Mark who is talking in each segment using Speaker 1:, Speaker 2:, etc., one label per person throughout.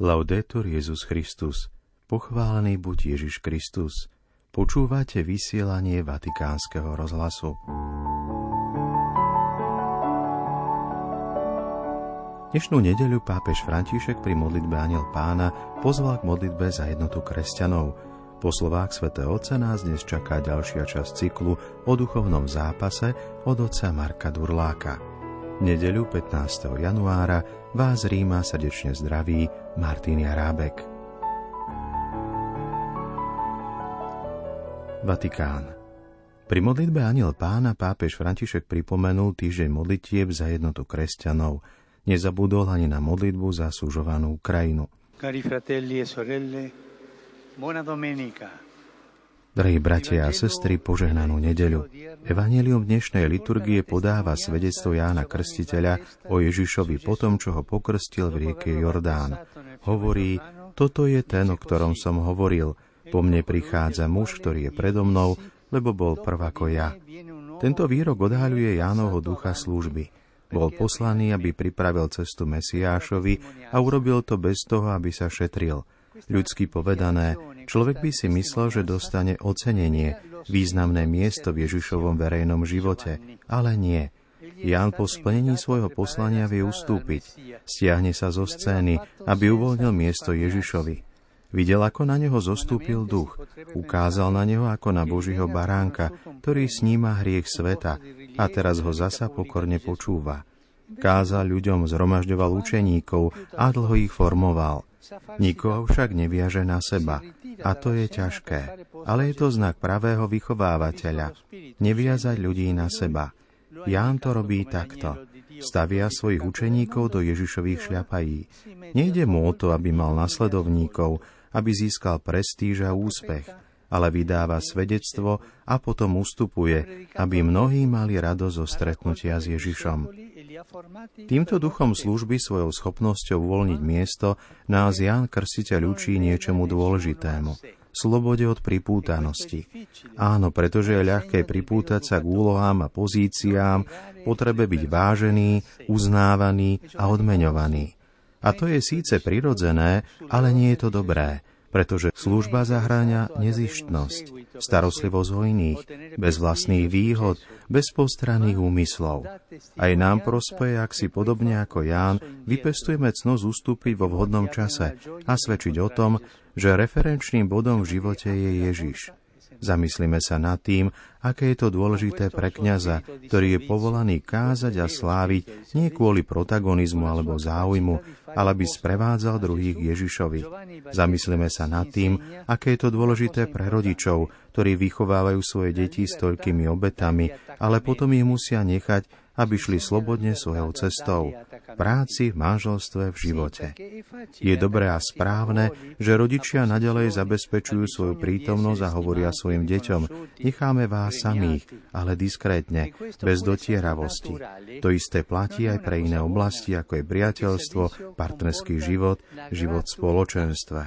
Speaker 1: Laudetur Jezus Christus. Pochválený buď Ježiš Kristus. Počúvate vysielanie Vatikánskeho rozhlasu. Dnešnú nedeľu pápež František pri modlitbe Aniel Pána pozval k modlitbe za jednotu kresťanov. Po slovách svätého Otca nás dnes čaká ďalšia časť cyklu o duchovnom zápase od otca Marka Durláka. Nedeľu 15. januára vás Ríma srdečne zdraví Martin Jarábek. Vatikán. Pri modlitbe Aniel pána pápež František pripomenul týždeň modlitieb za jednotu kresťanov. Nezabudol ani na modlitbu za súžovanú krajinu. Cari fratelli e sorelle, buona domenica. Drahí bratia a sestry, požehnanú nedeľu. Evangelium dnešnej liturgie podáva svedectvo Jána Krstiteľa o Ježišovi po tom, čo ho pokrstil v rieke Jordán. Hovorí, toto je ten, o ktorom som hovoril. Po mne prichádza muž, ktorý je predo mnou, lebo bol prv ako ja. Tento výrok odhaľuje Jánovho ducha služby. Bol poslaný, aby pripravil cestu Mesiášovi a urobil to bez toho, aby sa šetril. Ľudsky povedané, človek by si myslel, že dostane ocenenie, významné miesto v Ježišovom verejnom živote, ale nie. Ján po splnení svojho poslania vie ustúpiť, stiahne sa zo scény, aby uvoľnil miesto Ježišovi. Videl, ako na neho zostúpil duch, ukázal na neho ako na Božího baránka, ktorý sníma hriech sveta a teraz ho zasa pokorne počúva. Kázal ľuďom, zhromažďoval učeníkov a dlho ich formoval. Nikoho však neviaže na seba. A to je ťažké. Ale je to znak pravého vychovávateľa. Neviazať ľudí na seba. Ján to robí takto. Stavia svojich učeníkov do Ježišových šľapají. Nejde mu o to, aby mal nasledovníkov, aby získal prestíž a úspech, ale vydáva svedectvo a potom ustupuje, aby mnohí mali rado zo stretnutia s Ježišom. Týmto duchom služby svojou schopnosťou uvoľniť miesto nás Jan Krstiteľ učí niečomu dôležitému slobode od pripútanosti. Áno, pretože je ľahké pripútať sa k úlohám a pozíciám, potrebe byť vážený, uznávaný a odmeňovaný. A to je síce prirodzené, ale nie je to dobré, pretože služba zahráňa nezištnosť, starostlivosť o iných, bez vlastných výhod, bez postranných úmyslov. Aj nám prospeje, ak si podobne ako Ján vypestujeme cnosť ustúpiť vo vhodnom čase a svedčiť o tom, že referenčným bodom v živote je Ježiš. Zamyslíme sa nad tým, aké je to dôležité pre kňaza, ktorý je povolaný kázať a sláviť nie kvôli protagonizmu alebo záujmu, ale aby sprevádzal druhých Ježišovi. Zamyslíme sa nad tým, aké je to dôležité pre rodičov, ktorí vychovávajú svoje deti s toľkými obetami, ale potom ich musia nechať aby šli slobodne svojou cestou, v práci, v manželstve, v živote. Je dobré a správne, že rodičia nadalej zabezpečujú svoju prítomnosť a hovoria svojim deťom, necháme vás samých, ale diskrétne, bez dotieravosti. To isté platí aj pre iné oblasti, ako je priateľstvo, partnerský život, život v spoločenstve.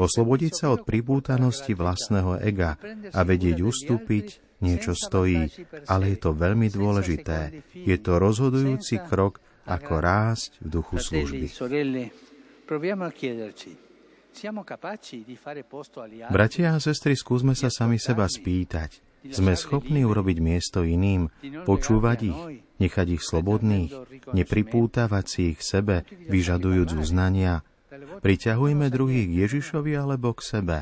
Speaker 1: Oslobodiť sa od pribútanosti vlastného ega a vedieť ustúpiť, niečo stojí, ale je to veľmi dôležité. Je to rozhodujúci krok, ako rásť v duchu služby. Bratia a sestry, skúsme sa sami seba spýtať. Sme schopní urobiť miesto iným, počúvať ich, nechať ich slobodných, nepripútavať si ich sebe, vyžadujúc uznania. Priťahujme druhých k Ježišovi alebo k sebe.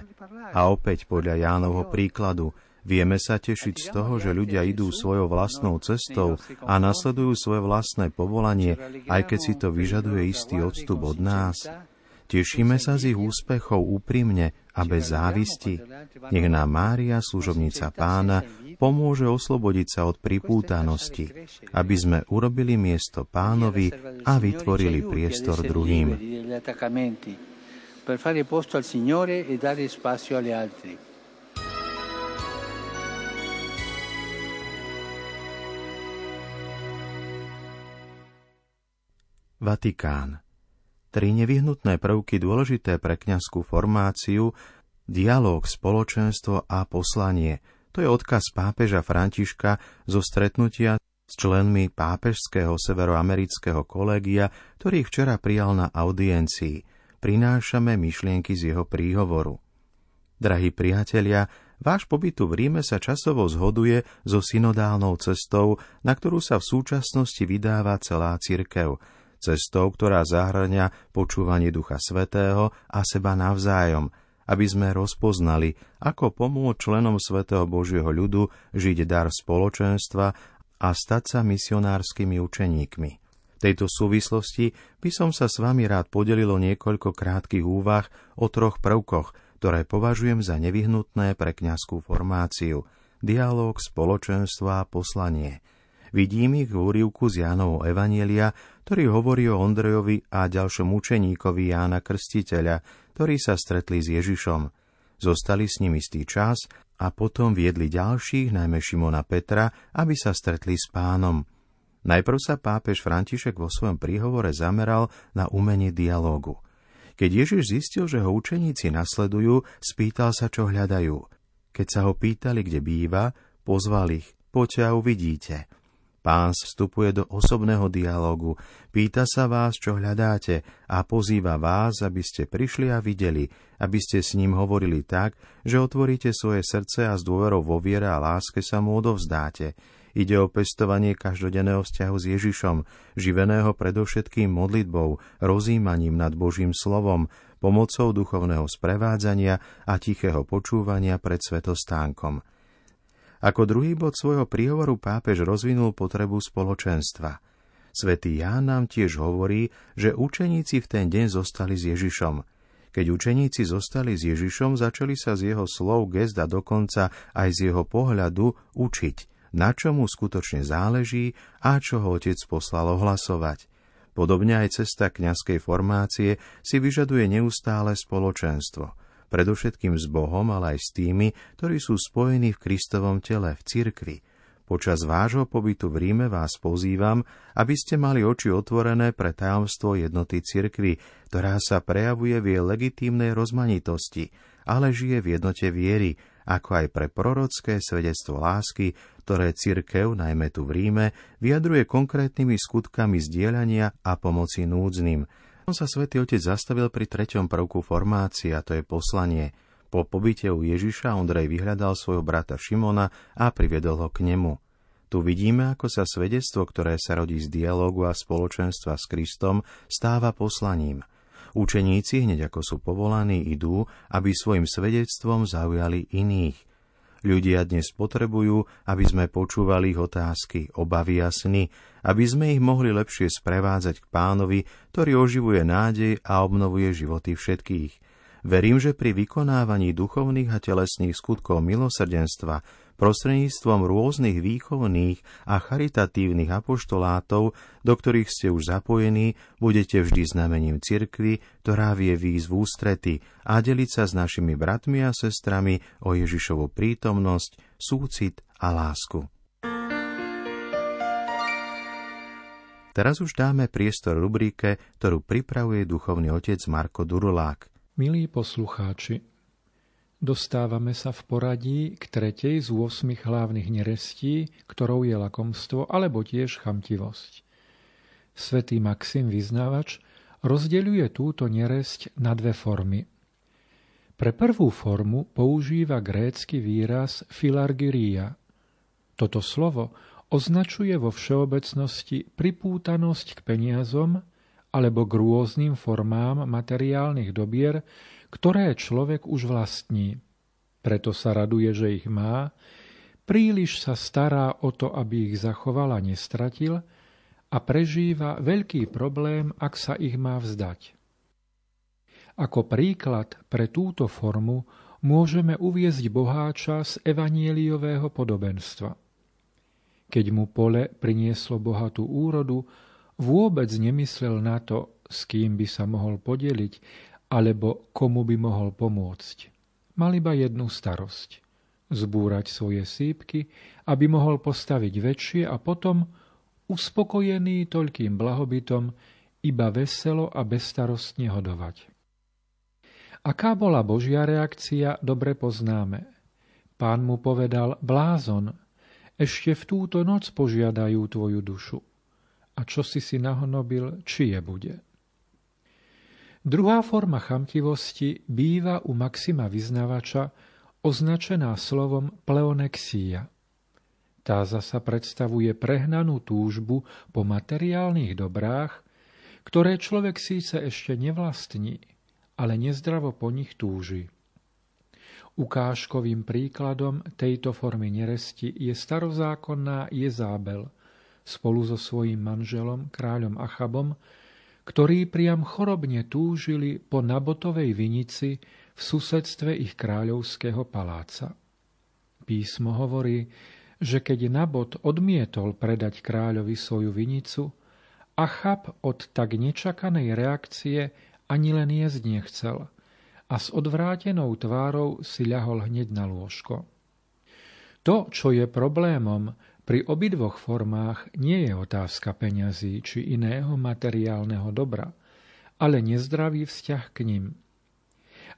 Speaker 1: A opäť podľa Jánovho príkladu, Vieme sa tešiť z toho, že ľudia idú svojou vlastnou cestou a nasledujú svoje vlastné povolanie, aj keď si to vyžaduje istý odstup od nás. Tešíme sa z ich úspechov úprimne a bez závisti. Nech nám Mária, služobnica pána, pomôže oslobodiť sa od pripútanosti, aby sme urobili miesto pánovi a vytvorili priestor druhým. Per fare posto al Signore e dare spazio agli altri. Vatikán. Tri nevyhnutné prvky dôležité pre kňazskú formáciu, dialóg, spoločenstvo a poslanie. To je odkaz pápeža Františka zo stretnutia s členmi pápežského severoamerického kolégia, ktorý včera prijal na audiencii. prinášame myšlienky z jeho príhovoru. Drahí priatelia, váš pobyt v Ríme sa časovo zhoduje so synodálnou cestou, na ktorú sa v súčasnosti vydáva celá cirkev. Cestou, ktorá zahrňa počúvanie Ducha Svetého a seba navzájom, aby sme rozpoznali, ako pomôcť členom Svetého Božieho ľudu žiť dar spoločenstva a stať sa misionárskymi učeníkmi. V tejto súvislosti by som sa s vami rád podelilo niekoľko krátkých úvah o troch prvkoch, ktoré považujem za nevyhnutné pre kňazskú formáciu. Dialóg, spoločenstvo a poslanie. Vidím ich v úrivku z Jánovho Evanielia, ktorý hovorí o Ondrejovi a ďalšom učeníkovi Jána Krstiteľa, ktorí sa stretli s Ježišom. Zostali s ním istý čas a potom viedli ďalších, najmä Šimona Petra, aby sa stretli s pánom. Najprv sa pápež František vo svojom príhovore zameral na umenie dialógu. Keď Ježiš zistil, že ho učeníci nasledujú, spýtal sa, čo hľadajú. Keď sa ho pýtali, kde býva, pozval ich, poďte a uvidíte. Pán vstupuje do osobného dialogu, pýta sa vás, čo hľadáte a pozýva vás, aby ste prišli a videli, aby ste s ním hovorili tak, že otvoríte svoje srdce a s dôverou vo viere a láske sa mu odovzdáte. Ide o pestovanie každodenného vzťahu s Ježišom, živeného predovšetkým modlitbou, rozímaním nad Božím slovom, pomocou duchovného sprevádzania a tichého počúvania pred svetostánkom. Ako druhý bod svojho príhovoru pápež rozvinul potrebu spoločenstva. Svetý Ján nám tiež hovorí, že učeníci v ten deň zostali s Ježišom. Keď učeníci zostali s Ježišom, začali sa z jeho slov, gest a dokonca aj z jeho pohľadu učiť – na čo mu skutočne záleží a čo ho otec poslal ohlasovať. Podobne aj cesta kňazskej formácie si vyžaduje neustále spoločenstvo, predovšetkým s Bohom, ale aj s tými, ktorí sú spojení v Kristovom tele, v cirkvi. Počas vášho pobytu v Ríme vás pozývam, aby ste mali oči otvorené pre tajomstvo jednoty cirkvy, ktorá sa prejavuje v jej legitímnej rozmanitosti, ale žije v jednote viery, ako aj pre prorocké svedectvo lásky, ktoré cirkev, najmä tu v Ríme, vyjadruje konkrétnymi skutkami zdieľania a pomoci núdznym. Sa svätý Otec zastavil pri treťom prvku formácie, a to je poslanie. Po pobyte u Ježiša Ondrej vyhľadal svojho brata Šimona a priviedol ho k nemu. Tu vidíme, ako sa svedectvo, ktoré sa rodí z dialogu a spoločenstva s Kristom, stáva poslaním. Učeníci, hneď ako sú povolaní, idú, aby svojim svedectvom zaujali iných. Ľudia dnes potrebujú, aby sme počúvali ich otázky, obavy a sny, aby sme ich mohli lepšie sprevádzať k pánovi, ktorý oživuje nádej a obnovuje životy všetkých. Verím, že pri vykonávaní duchovných a telesných skutkov milosrdenstva prostredníctvom rôznych výchovných a charitatívnych apoštolátov, do ktorých ste už zapojení, budete vždy znamením cirkvy, ktorá vie výjsť v ústrety a deliť sa s našimi bratmi a sestrami o Ježišovu prítomnosť, súcit a lásku. Teraz už dáme priestor rubrike, ktorú pripravuje duchovný otec Marko Durulák.
Speaker 2: Milí poslucháči, Dostávame sa v poradí k tretej z 8 hlavných nerestí, ktorou je lakomstvo alebo tiež chamtivosť. Svetý Maxim Vyznávač rozdeľuje túto neresť na dve formy. Pre prvú formu používa grécky výraz filargyria. Toto slovo označuje vo všeobecnosti pripútanosť k peniazom alebo k rôznym formám materiálnych dobier, ktoré človek už vlastní. Preto sa raduje, že ich má, príliš sa stará o to, aby ich zachoval a nestratil a prežíva veľký problém, ak sa ich má vzdať. Ako príklad pre túto formu môžeme uviezť boháča z evanieliového podobenstva. Keď mu pole prinieslo bohatú úrodu, vôbec nemyslel na to, s kým by sa mohol podeliť, alebo komu by mohol pomôcť. Mal iba jednu starosť. Zbúrať svoje sípky, aby mohol postaviť väčšie a potom, uspokojený toľkým blahobytom, iba veselo a bezstarostne hodovať. Aká bola Božia reakcia, dobre poznáme. Pán mu povedal, blázon, ešte v túto noc požiadajú tvoju dušu. A čo si si nahonobil, či je bude. Druhá forma chamtivosti býva u Maxima vyznavača označená slovom pleonexia. Tá zasa predstavuje prehnanú túžbu po materiálnych dobrách, ktoré človek síce ešte nevlastní, ale nezdravo po nich túži. Ukážkovým príkladom tejto formy neresti je starozákonná Jezábel spolu so svojím manželom, kráľom Achabom, ktorí priam chorobne túžili po Nabotovej vinici v susedstve ich kráľovského paláca. Písmo hovorí, že keď Nabot odmietol predať kráľovi svoju vinicu, Achab od tak nečakanej reakcie ani len jesť nechcel a s odvrátenou tvárou si ľahol hneď na lôžko. To, čo je problémom, pri obidvoch formách nie je otázka peňazí či iného materiálneho dobra, ale nezdravý vzťah k ním.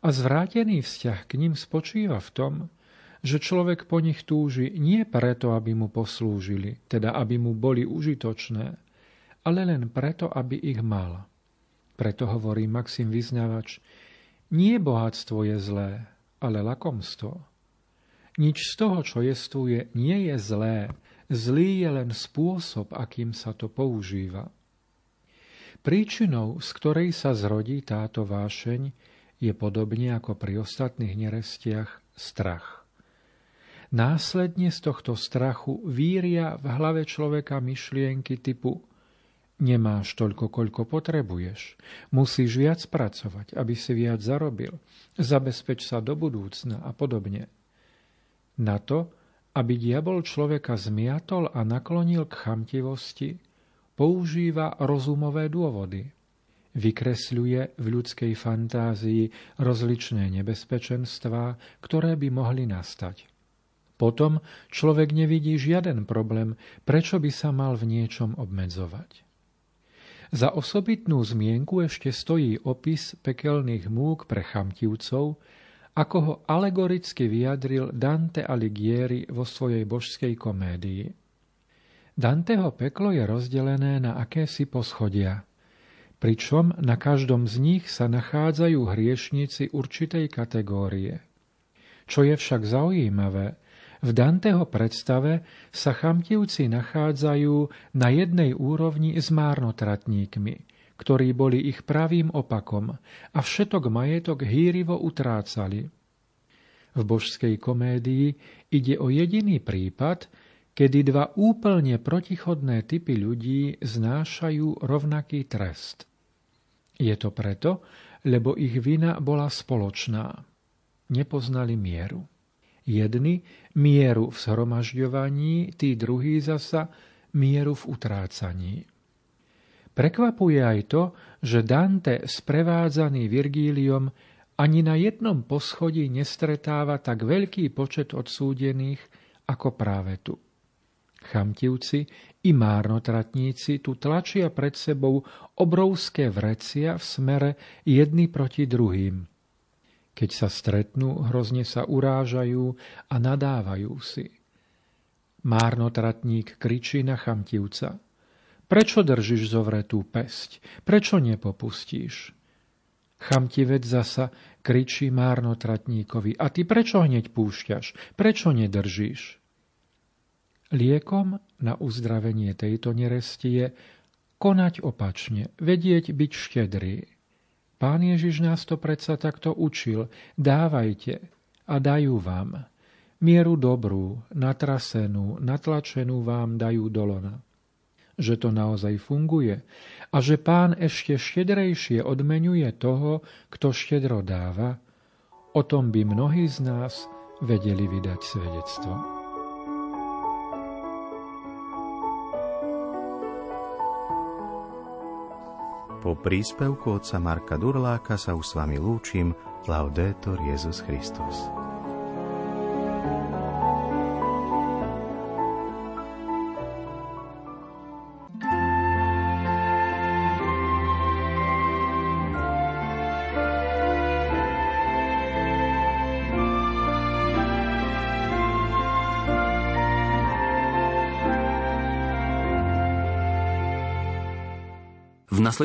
Speaker 2: A zvrátený vzťah k ním spočíva v tom, že človek po nich túži nie preto, aby mu poslúžili, teda aby mu boli užitočné, ale len preto, aby ich mal. Preto hovorí Maxim Vyznávač, nie bohatstvo je zlé, ale lakomstvo. Nič z toho, čo jestvuje, nie je zlé, Zlý je len spôsob, akým sa to používa. Príčinou, z ktorej sa zrodí táto vášeň, je podobne ako pri ostatných nerestiach strach. Následne z tohto strachu víria v hlave človeka myšlienky typu Nemáš toľko, koľko potrebuješ. Musíš viac pracovať, aby si viac zarobil. Zabezpeč sa do budúcna a podobne. Na to, aby diabol človeka zmiatol a naklonil k chamtivosti, používa rozumové dôvody. Vykresľuje v ľudskej fantázii rozličné nebezpečenstvá, ktoré by mohli nastať. Potom človek nevidí žiaden problém, prečo by sa mal v niečom obmedzovať. Za osobitnú zmienku ešte stojí opis pekelných múk pre chamtivcov, ako ho alegoricky vyjadril Dante Alighieri vo svojej božskej komédii. Danteho peklo je rozdelené na akési poschodia, pričom na každom z nich sa nachádzajú hriešnici určitej kategórie. Čo je však zaujímavé, v Danteho predstave sa chamtivci nachádzajú na jednej úrovni s márnotratníkmi – ktorí boli ich pravým opakom a všetok majetok hýrivo utrácali. V božskej komédii ide o jediný prípad, kedy dva úplne protichodné typy ľudí znášajú rovnaký trest. Je to preto, lebo ich vina bola spoločná. Nepoznali mieru. Jedni mieru v zhromažďovaní, tí druhí zasa mieru v utrácaní. Prekvapuje aj to, že Dante, sprevádzaný Virgíliom, ani na jednom poschodí nestretáva tak veľký počet odsúdených ako práve tu. Chamtivci i márnotratníci tu tlačia pred sebou obrovské vrecia v smere jedny proti druhým. Keď sa stretnú, hrozne sa urážajú a nadávajú si. Márnotratník kričí na chamtivca – Prečo držíš zovretú pesť? Prečo nepopustíš? Chamtivec zasa kričí márnotratníkovi. A ty prečo hneď púšťaš? Prečo nedržíš? Liekom na uzdravenie tejto neresti je konať opačne, vedieť byť štedrý. Pán Ježiš nás to predsa takto učil. Dávajte a dajú vám. Mieru dobrú, natrasenú, natlačenú vám dajú dolona že to naozaj funguje a že pán ešte štedrejšie odmenuje toho, kto štedro dáva, o tom by mnohí z nás vedeli vydať svedectvo.
Speaker 1: Po príspevku otca Marka Durláka sa už s vami lúčim. Laudetur Jezus Christus.